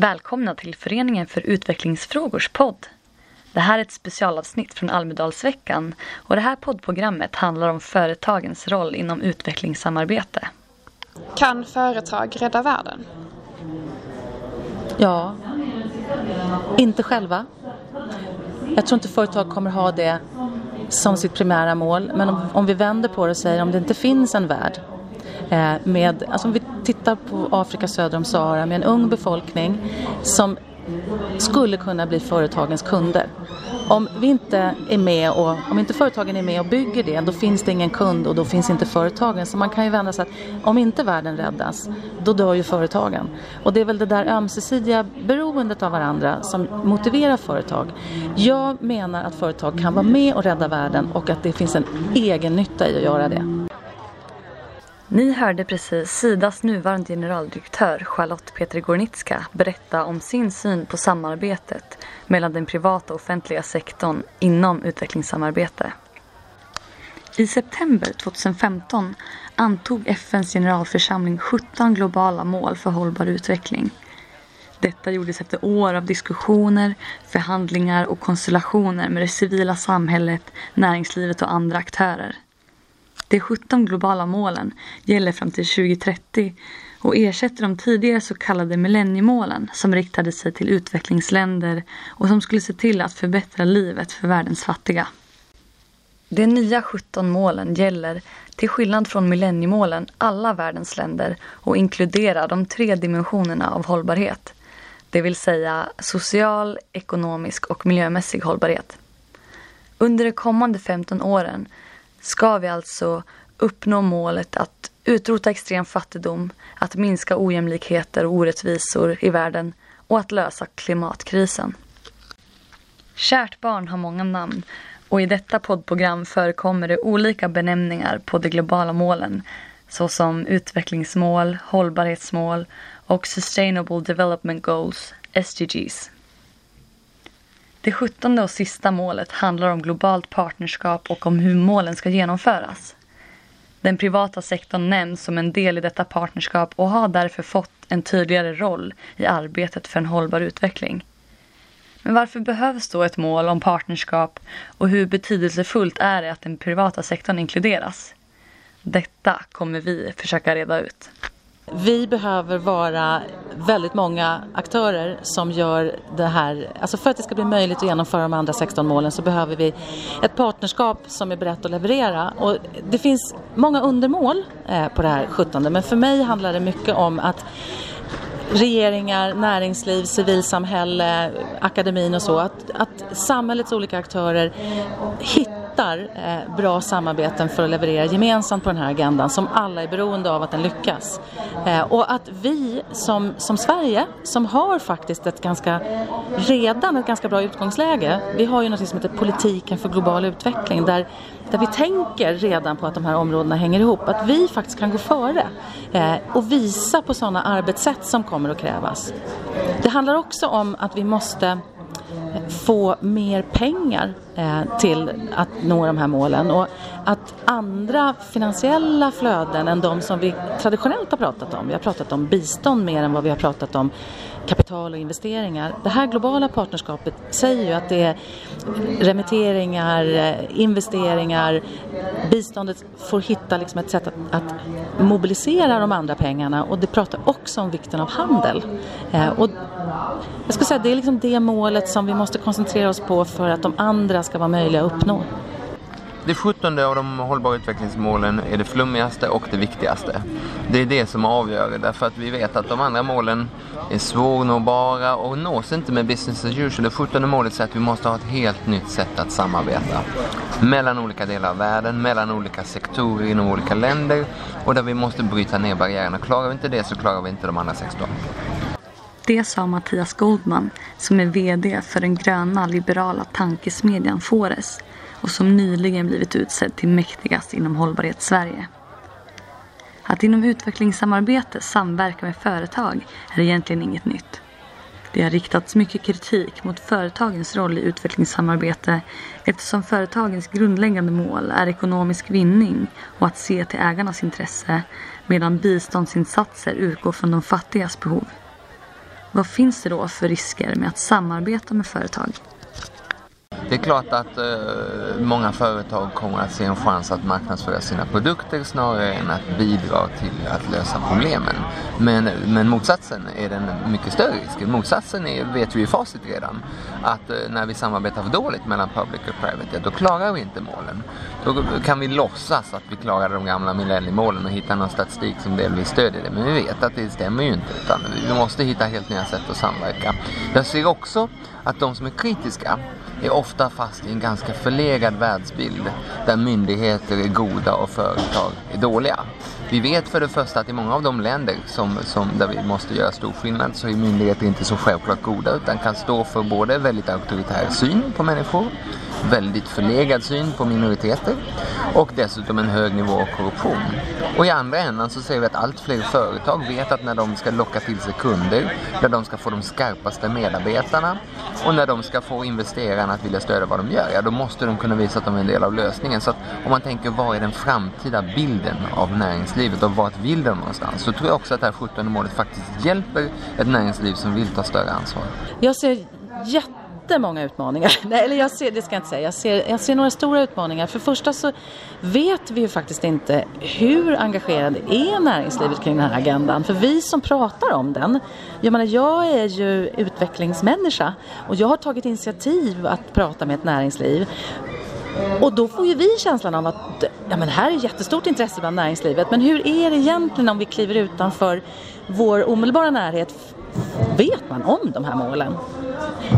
Välkomna till Föreningen för utvecklingsfrågors podd. Det här är ett specialavsnitt från Almedalsveckan och det här poddprogrammet handlar om företagens roll inom utvecklingssamarbete. Kan företag rädda världen? Ja, inte själva. Jag tror inte företag kommer ha det som sitt primära mål. Men om, om vi vänder på det och säger om det inte finns en värld Eh, med, alltså om vi tittar på Afrika söder om Sahara med en ung befolkning som skulle kunna bli företagens kunder. Om vi inte är med och om inte företagen är med och bygger det då finns det ingen kund och då finns inte företagen. Så man kan ju vända sig att om inte världen räddas då dör ju företagen. Och det är väl det där ömsesidiga beroendet av varandra som motiverar företag. Jag menar att företag kan vara med och rädda världen och att det finns en egen nytta i att göra det. Ni hörde precis Sidas nuvarande generaldirektör Charlotte Petrigornitska berätta om sin syn på samarbetet mellan den privata och offentliga sektorn inom utvecklingssamarbete. I september 2015 antog FNs generalförsamling 17 globala mål för hållbar utveckling. Detta gjordes efter år av diskussioner, förhandlingar och konstellationer med det civila samhället, näringslivet och andra aktörer. De 17 globala målen gäller fram till 2030 och ersätter de tidigare så kallade millenniemålen som riktade sig till utvecklingsländer och som skulle se till att förbättra livet för världens fattiga. De nya 17 målen gäller, till skillnad från millenniemålen, alla världens länder och inkluderar de tre dimensionerna av hållbarhet. Det vill säga social, ekonomisk och miljömässig hållbarhet. Under de kommande 15 åren ska vi alltså uppnå målet att utrota extrem fattigdom, att minska ojämlikheter och orättvisor i världen och att lösa klimatkrisen. Kärt barn har många namn och i detta poddprogram förekommer det olika benämningar på de globala målen såsom utvecklingsmål, hållbarhetsmål och Sustainable Development Goals, SDGs. Det sjuttonde och sista målet handlar om globalt partnerskap och om hur målen ska genomföras. Den privata sektorn nämns som en del i detta partnerskap och har därför fått en tydligare roll i arbetet för en hållbar utveckling. Men varför behövs då ett mål om partnerskap och hur betydelsefullt är det att den privata sektorn inkluderas? Detta kommer vi försöka reda ut. Vi behöver vara väldigt många aktörer som gör det här. Alltså för att det ska bli möjligt att genomföra de andra 16 målen så behöver vi ett partnerskap som är berett att leverera. Och det finns många undermål eh, på det här 17 men för mig handlar det mycket om att regeringar, näringsliv, civilsamhälle, akademin och så. Att, att samhällets olika aktörer hittar eh, bra samarbeten för att leverera gemensamt på den här agendan som alla är beroende av att den lyckas. Eh, och att vi som, som Sverige, som har faktiskt ett ganska, redan ett ganska bra utgångsläge, vi har ju något som heter politiken för global utveckling där där vi tänker redan på att de här områdena hänger ihop, att vi faktiskt kan gå före eh, och visa på sådana arbetssätt som kommer att krävas. Det handlar också om att vi måste eh, få mer pengar eh, till att nå de här målen och att andra finansiella flöden än de som vi traditionellt har pratat om, vi har pratat om bistånd mer än vad vi har pratat om kapital och investeringar. Det här globala partnerskapet säger ju att det är remitteringar, eh, investeringar, biståndet får hitta liksom ett sätt att, att, mobilisera de andra pengarna och det pratar också om vikten av handel. Eh, och jag skulle säga det är liksom det målet som vi måste koncentrera oss på för att de andra ska vara möjliga att uppnå. Det sjuttonde av de hållbara utvecklingsmålen är det flummigaste och det viktigaste. Det är det som avgör därför att vi vet att de andra målen är svårnåbara och nås inte med business as usual. Det sjuttonde målet säger att vi måste ha ett helt nytt sätt att samarbeta. Mellan olika delar av världen, mellan olika sektorer inom olika länder och där vi måste bryta ner barriärerna. Klarar vi inte det så klarar vi inte de andra 16. Det sa Mattias Goldman som är VD för den gröna liberala tankesmedjan Fores och som nyligen blivit utsedd till mäktigast inom hållbarhet Sverige. Att inom utvecklingssamarbete samverka med företag är egentligen inget nytt. Det har riktats mycket kritik mot företagens roll i utvecklingssamarbete eftersom företagens grundläggande mål är ekonomisk vinning och att se till ägarnas intresse medan biståndsinsatser utgår från de fattigas behov. Vad finns det då för risker med att samarbeta med företag? Det är klart att eh, många företag kommer att se en chans att marknadsföra sina produkter snarare än att bidra till att lösa problemen. Men, men motsatsen är den mycket större risken. Motsatsen är, vet vi i facit redan, att eh, när vi samarbetar för dåligt mellan public och private, ja, då klarar vi inte målen. Då kan vi låtsas att vi klarar de gamla millenniemålen och hitta någon statistik som delvis stödjer det. Men vi vet att det stämmer ju inte, utan vi måste hitta helt nya sätt att samverka. Jag ser också att de som är kritiska är ofta fast i en ganska förlegad världsbild där myndigheter är goda och företag är dåliga. Vi vet för det första att i många av de länder som, som, där vi måste göra stor skillnad så är myndigheter inte så självklart goda utan kan stå för både väldigt auktoritär syn på människor, väldigt förlegad syn på minoriteter och dessutom en hög nivå av korruption. Och i andra änden så ser vi att allt fler företag vet att när de ska locka till sig kunder, när de ska få de skarpaste medarbetarna och när de ska få investerarna att vilja stödja vad de gör, ja då måste de kunna visa att de är en del av lösningen. Så att om man tänker vad är den framtida bilden av näringslivet och vart vill de någonstans? Så tror jag också att det här 17 målet faktiskt hjälper ett näringsliv som vill ta större ansvar. Jag ser jätte jättemånga utmaningar. Nej, eller jag ser, det ska jag inte säga. Jag ser, jag ser några stora utmaningar. För första så vet vi ju faktiskt inte hur engagerad är näringslivet kring den här agendan. För vi som pratar om den, jag menar jag är ju utvecklingsmänniska och jag har tagit initiativ att prata med ett näringsliv. Och då får ju vi känslan av att ja, men här är jättestort intresse bland näringslivet. Men hur är det egentligen om vi kliver utanför vår omedelbara närhet? Vet man om de här målen?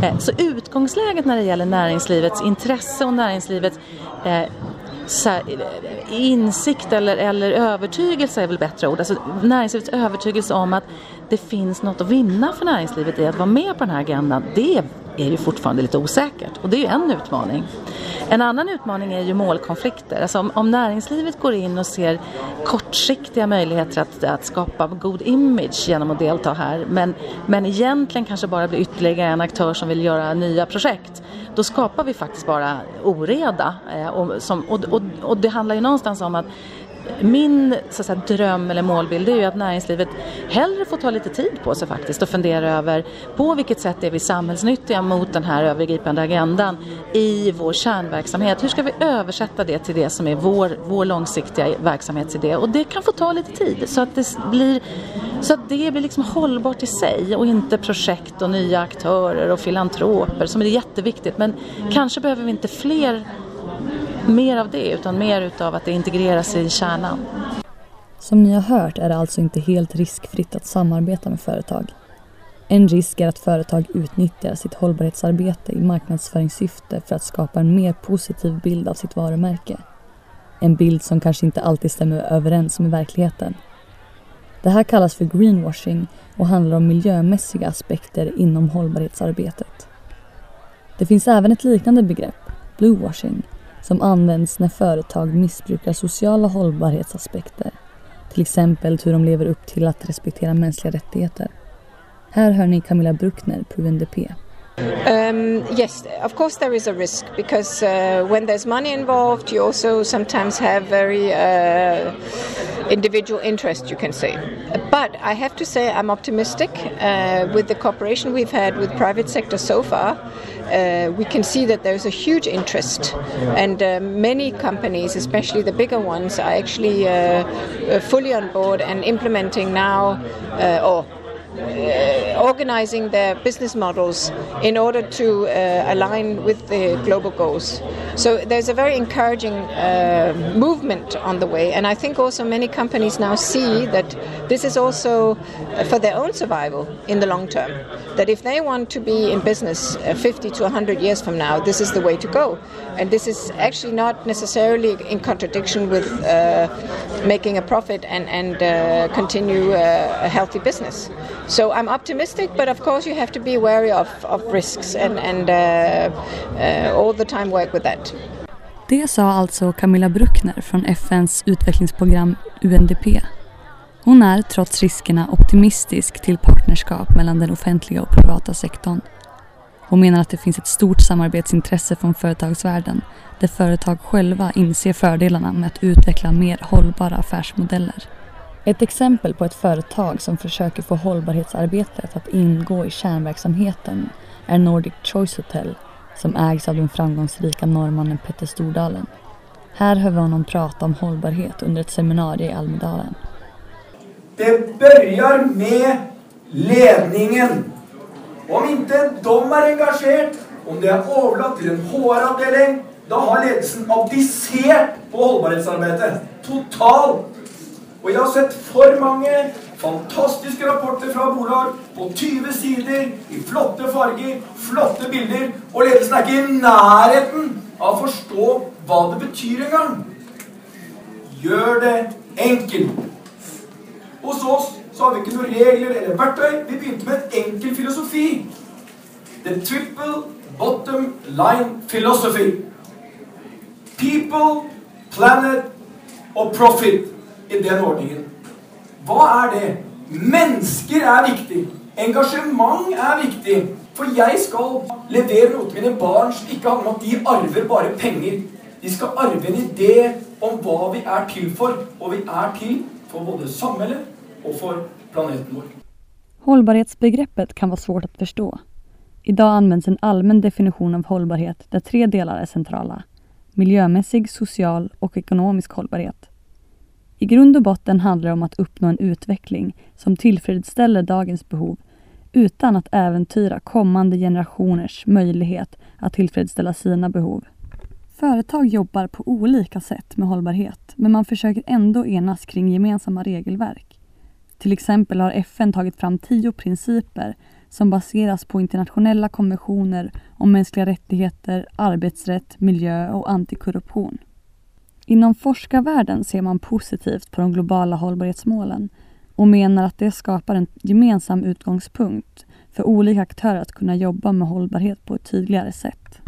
Eh, så utgångsläget när det gäller näringslivets intresse och näringslivets eh, eh, insikt eller, eller övertygelse är väl bättre ord. Alltså näringslivets övertygelse om att det finns något att vinna för näringslivet i att vara med på den här agendan. Det är är ju fortfarande lite osäkert och det är ju en utmaning. En annan utmaning är ju målkonflikter. Alltså om, om näringslivet går in och ser kortsiktiga möjligheter att, att skapa god image genom att delta här men, men egentligen kanske bara blir ytterligare en aktör som vill göra nya projekt då skapar vi faktiskt bara oreda. Eh, och, som, och, och, och det handlar ju någonstans om att min så säga, dröm eller målbild är ju att näringslivet hellre får ta lite tid på sig faktiskt och fundera över på vilket sätt är vi samhällsnyttiga mot den här övergripande agendan i vår kärnverksamhet. Hur ska vi översätta det till det som är vår, vår långsiktiga verksamhetsidé? Och det kan få ta lite tid så att det blir, så att det blir liksom hållbart i sig och inte projekt och nya aktörer och filantroper som är jätteviktigt. Men kanske behöver vi inte fler mer av det utan mer utav att det integreras i kärnan. Som ni har hört är det alltså inte helt riskfritt att samarbeta med företag. En risk är att företag utnyttjar sitt hållbarhetsarbete i marknadsföringssyfte för att skapa en mer positiv bild av sitt varumärke. En bild som kanske inte alltid stämmer överens med verkligheten. Det här kallas för greenwashing och handlar om miljömässiga aspekter inom hållbarhetsarbetet. Det finns även ett liknande begrepp, bluewashing, som används när företag missbrukar sociala hållbarhetsaspekter. Till exempel hur de lever upp till att respektera mänskliga rättigheter. Här hör ni Camilla Bruckner på UNDP. Um, yes, of course there is a risk because uh, when there's money involved, you also sometimes have very uh, individual interest, you can say. But I have to say I'm optimistic uh, with the cooperation we've had with private sector so far. Uh, we can see that there's a huge interest, and uh, many companies, especially the bigger ones, are actually uh, fully on board and implementing now, or uh, organizing their business models in order to uh, align with the global goals. So there's a very encouraging uh, movement on the way, and I think also many companies now see that this is also for their own survival in the long term. That if they want to be in business uh, 50 to 100 years from now, this is the way to go, and this is actually not necessarily in contradiction with uh, making a profit and and continue a healthy business. So I'm optimistic, but of course you have to be wary of, of risks and, and uh, uh, all the time work with that. Det sa alltså Camilla Bruckner från FNs utvecklingsprogram UNDP. Hon är trots riskerna optimistisk till partnerskap mellan den offentliga och privata sektorn. Hon menar att det finns ett stort samarbetsintresse från företagsvärlden där företag själva inser fördelarna med att utveckla mer hållbara affärsmodeller. Ett exempel på ett företag som försöker få hållbarhetsarbetet att ingå i kärnverksamheten är Nordic Choice Hotel som ägs av den framgångsrika norrmannen Petter Stordalen. Här hör vi honom prata om hållbarhet under ett seminarium i Almedalen. Det börjar med ledningen. Om inte de är engagerade, om det är överlåtet till en HR-avdelning, då har ledelsen abdicerat på hållbarhetsarbetet. Totalt! Och jag har sett för många fantastiska rapporter från bolag på 20 sidor i flotta färger, flotta bilder och ledelsen är inte i närheten av att förstå vad det betyder engang. Gör det enkelt. Hos oss så har vi inte några regler eller verktyg. Vi började med en enkel filosofi. The triple bottom line philosophy. People, planet och profit i den ordningen. Vad är det? Människor är viktigt. Engagemang är viktigt. För jag ska leverera något till mina barn som inte handlar om att de arver bara pengar. De ska arva en idé om vad vi är till för. Och vi är till för både samhället och för planeten vår. Hållbarhetsbegreppet kan vara svårt att förstå. Idag används en allmän definition av hållbarhet där tre delar är centrala. Miljömässig, social och ekonomisk hållbarhet. I grund och botten handlar det om att uppnå en utveckling som tillfredsställer dagens behov utan att äventyra kommande generationers möjlighet att tillfredsställa sina behov. Företag jobbar på olika sätt med hållbarhet men man försöker ändå enas kring gemensamma regelverk. Till exempel har FN tagit fram tio principer som baseras på internationella konventioner om mänskliga rättigheter, arbetsrätt, miljö och antikorruption. Inom forskarvärlden ser man positivt på de globala hållbarhetsmålen och menar att det skapar en gemensam utgångspunkt för olika aktörer att kunna jobba med hållbarhet på ett tydligare sätt.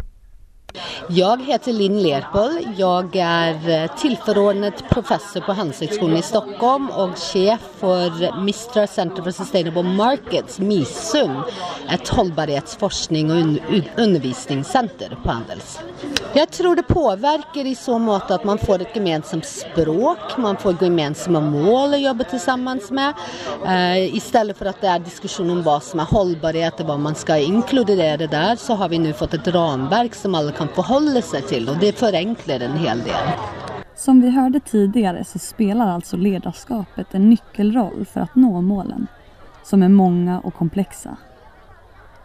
Jag heter Linn Lerpol. Jag är eh, tillförordnad professor på Handelshögskolan i Stockholm och chef för Mistra Center for Sustainable Markets, MISUM, ett hållbarhetsforskning och un undervisningscenter på Handels. Jag tror det påverkar i så mått att man får ett gemensamt språk, man får gemensamma mål att jobba tillsammans med. Uh, istället för att det är diskussion om vad som är hållbarhet och vad man ska inkludera där så har vi nu fått ett ramverk som alla kan förhålla sig till och det förenklar en hel del. Som vi hörde tidigare så spelar alltså ledarskapet en nyckelroll för att nå målen, som är många och komplexa.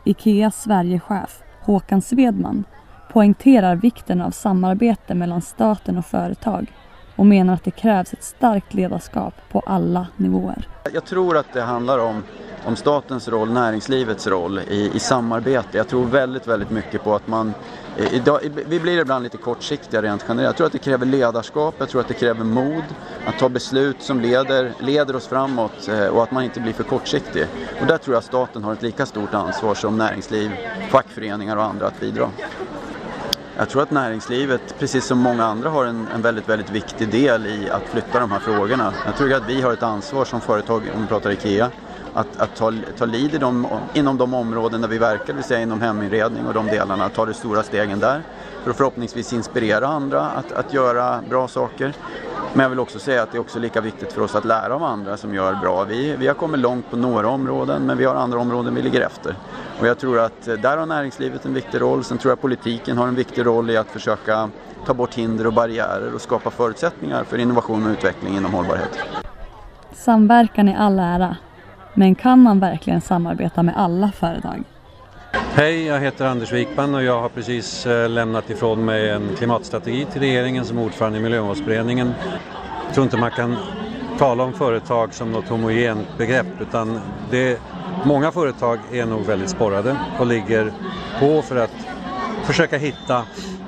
Ikeas Sverigechef Håkan Svedman poängterar vikten av samarbete mellan staten och företag och menar att det krävs ett starkt ledarskap på alla nivåer. Jag tror att det handlar om, om statens roll, näringslivets roll i, i samarbete. Jag tror väldigt, väldigt mycket på att man Idag, vi blir ibland lite kortsiktiga rent generellt. Jag tror att det kräver ledarskap, jag tror att det kräver mod att ta beslut som leder, leder oss framåt eh, och att man inte blir för kortsiktig. Och där tror jag att staten har ett lika stort ansvar som näringsliv, fackföreningar och andra att bidra. Jag tror att näringslivet, precis som många andra, har en, en, väldigt, väldigt viktig del i att flytta de här frågorna. Jag tror att vi har ett ansvar som företag, om vi pratar IKEA, att, att ta, ta lead i de, inom de områden där vi verkar, det vill säga inom heminredning och de delarna, ta de stora stegen där för att förhoppningsvis inspirera andra att, att göra bra saker. Men jag vill också säga att det är också lika viktigt för oss att lära av andra som gör bra. Vi, vi har kommit långt på några områden men vi har andra områden vi ligger efter. Och jag tror att eh, där har näringslivet en viktig roll. Sen tror jag politiken har en viktig roll i att försöka ta bort hinder och barriärer och skapa förutsättningar för innovation och utveckling inom hållbarhet. Samverkan i all ära, men kan man verkligen samarbeta med alla företag? Hej, jag heter Anders Wikman och jag har precis eh, lämnat ifrån mig en klimatstrategi till regeringen som ordförande i Miljömålsberedningen. Jag tror inte man kan tala om företag som något homogent begrepp utan det, många företag är nog väldigt sporrade och ligger på för att försöka hitta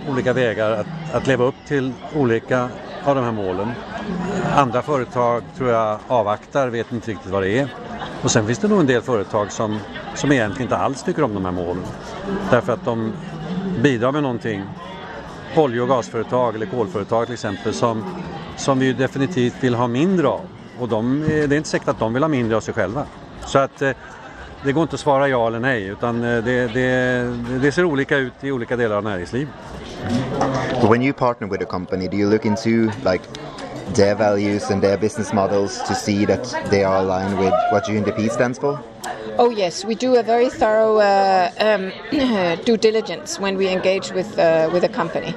olika vägar att, att leva upp till olika av de här målen. Andra företag tror jag avvaktar, vet inte riktigt vad det är. Och sen finns det nog en del företag som, som egentligen inte alls tycker om de här målen. Därför att de bidrar med någonting. Olje och gasföretag eller kolföretag till exempel som, som vi definitivt vill ha mindre av. Och de, eh, det är inte säkert att de vill ha mindre av sig själva. Så att eh, det går inte att svara ja eller nej utan eh, det, det, det ser olika ut i olika delar av näringslivet. When you partner with a company, do you look into like their values and their business models to see that they are aligned with what UNDP stands for? Oh yes, we do a very thorough uh, um, due diligence when we engage with uh, with a company,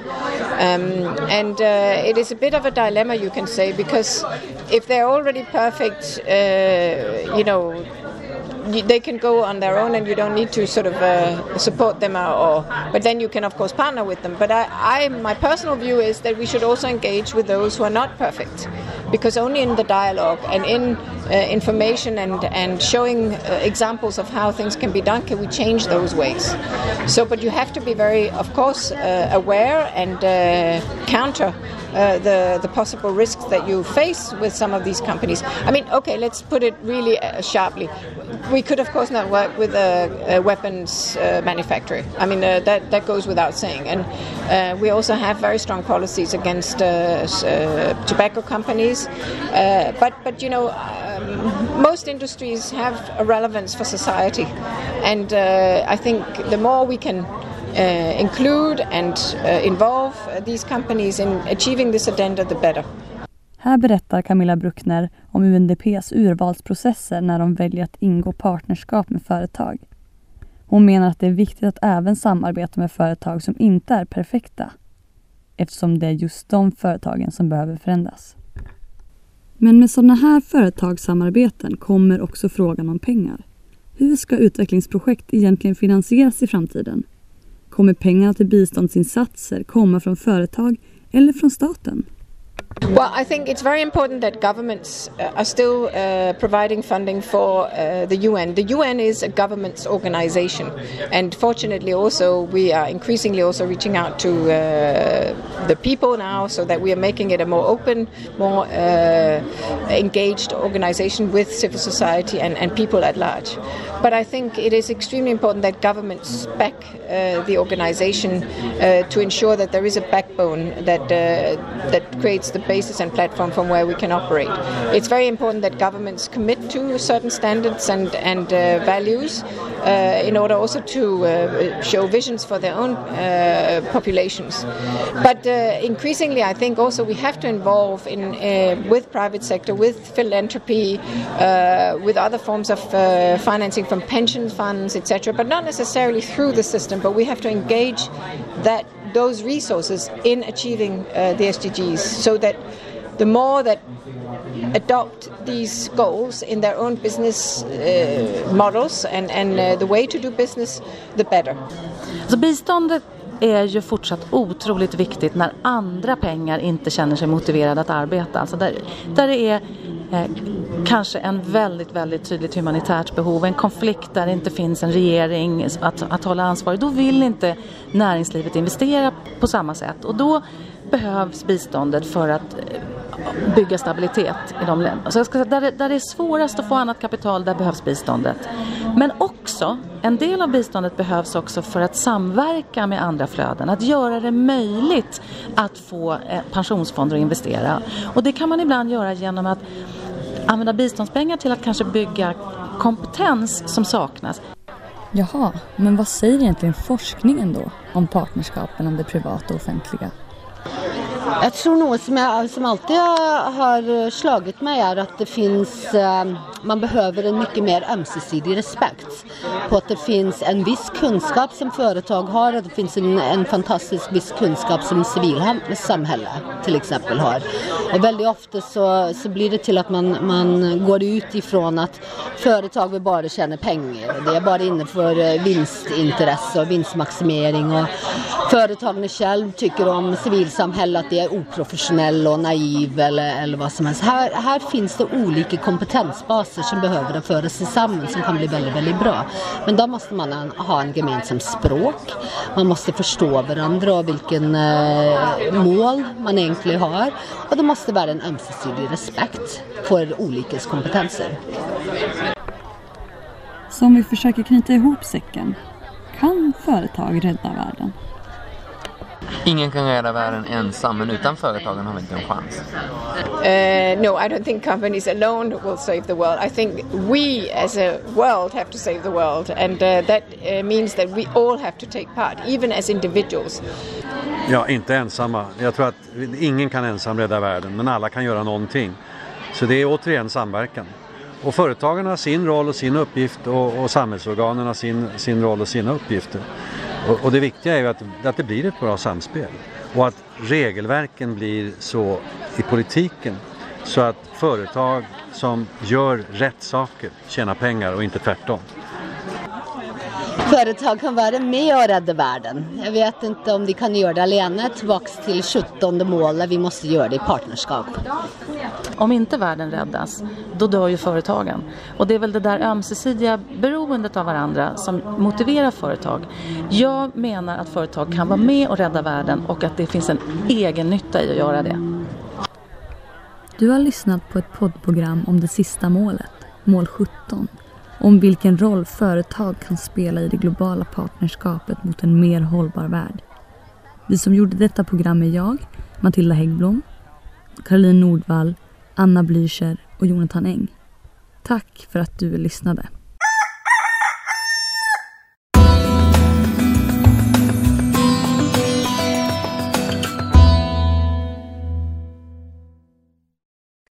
um, and uh, it is a bit of a dilemma, you can say, because if they're already perfect, uh, you know, they can go on their own and you don't need to sort of uh, support them or, but then you can of course partner with them. But I, I my personal view is that we should also engage with those who are not perfect. Because only in the dialogue and in uh, information and and showing uh, examples of how things can be done can we change those ways. So but you have to be very of course uh, aware and uh, counter uh, the the possible risks that you face with some of these companies. I mean, okay, let's put it really uh, sharply. We could, of course, not work with a, a weapons uh, manufacturer. I mean, uh, that that goes without saying. And uh, we also have very strong policies against tobacco companies. but but you know. Um, most industries have a relevance for society, and I think the more we can uh, Uh, include and uh, involve these companies in achieving this agenda, the better. Här berättar Camilla Bruckner om UNDPs urvalsprocesser när de väljer att ingå partnerskap med företag. Hon menar att det är viktigt att även samarbeta med företag som inte är perfekta eftersom det är just de företagen som behöver förändras. Men med sådana här företagssamarbeten kommer också frågan om pengar. Hur ska utvecklingsprojekt egentligen finansieras i framtiden? Kommer pengarna till biståndsinsatser komma från företag eller från staten? Well, I think it's very important that governments uh, are still uh, providing funding for uh, the UN. The UN is a government's organization, and fortunately, also we are increasingly also reaching out to uh, the people now, so that we are making it a more open, more uh, engaged organization with civil society and, and people at large. But I think it is extremely important that governments back uh, the organization to ensure that there is a backbone that that creates the basis and platform from where we can operate. It's very important that governments commit to certain standards and, and uh, values uh, in order also to uh, show visions for their own uh, populations. But uh, increasingly, I think also we have to involve in uh, with private sector, with philanthropy, with other forms of financing from pension funds, etc. But not necessarily through the system. But we have to engage that those resources in achieving uh, the SDGs so that the more that adopt these goals in their own business uh, models and, and uh, the way to do business, the better. Så biståndet är ju fortsatt otroligt viktigt när andra pengar inte känner sig motiverade att arbeta. Alltså där, där det är eh, kanske en väldigt, väldigt tydligt humanitärt behov, en konflikt där det inte finns en regering att, att hålla ansvarig. Då vill inte näringslivet investera på samma sätt och då behövs biståndet för att eh, bygga stabilitet i de länderna. Så jag ska säga, där, det, där det är svårast att få annat kapital, där behövs biståndet. Men också, en del av biståndet behövs också för att samverka med andra flöden, att göra det möjligt att få eh, pensionsfonder att investera. Och det kan man ibland göra genom att använda biståndspengar till att kanske bygga kompetens som saknas. Jaha, men vad säger egentligen forskningen då om partnerskapen om det privata och offentliga? Jag tror något som, jag, som alltid har slagit mig är att det finns, ehm, man behöver en mycket mer ömsesidig respekt. På att det finns en viss kunskap som företag har, att det finns en, en fantastisk viss kunskap som civilsamhälle till exempel har. Och väldigt ofta så, så blir det till att man, man går ut ifrån att företag vill bara tjäna pengar. Det är bara inne för eh, vinstintresse och vinstmaximering. Och företagen själv tycker om civilsamhället att är oprofessionell och naiv eller, eller vad som helst. Här, här finns det olika kompetensbaser som behöver föras samman som kan bli väldigt, väldigt bra. Men då måste man ha en gemensam språk. Man måste förstå varandra och vilken eh, mål man egentligen har. Och det måste vara en ömsesidig respekt för olika kompetenser. Så om vi försöker knyta ihop säcken, kan företag rädda världen? Ingen kan rädda världen ensam, men utan företagen har vi inte en chans. Uh, no, I don't think companies alone will save the world. I think we as a world have to save the world, and uh, that uh, means that we all have to take part, even as individuals. Ja, inte ensamma. Jag tror att ingen kan ensam rädda världen, men alla kan göra någonting. Så det är återigen samverkan. Och företagen har sin roll och sin uppgift och, och samhällsorganen har sin, sin roll och sina uppgifter. Och, och det viktiga är ju att, att det blir ett bra samspel och att regelverken blir så i politiken så att företag som gör rätt saker tjänar pengar och inte tvärtom. Företag kan vara med och rädda världen. Jag vet inte om de kan göra det alene. Tillbaka till 17 målet. Vi måste göra det i partnerskap. Om inte världen räddas, då dör ju företagen. Och det är väl det där ömsesidiga beroendet av varandra som motiverar företag. Jag menar att företag kan vara med och rädda världen och att det finns en egen nytta i att göra det. Du har lyssnat på ett poddprogram om det sista målet, mål 17 om vilken roll företag kan spela i det globala partnerskapet mot en mer hållbar värld. Vi som gjorde detta program är jag, Matilda Häggblom, Caroline Nordvall, Anna Blücher och Jonathan Eng. Tack för att du lyssnade.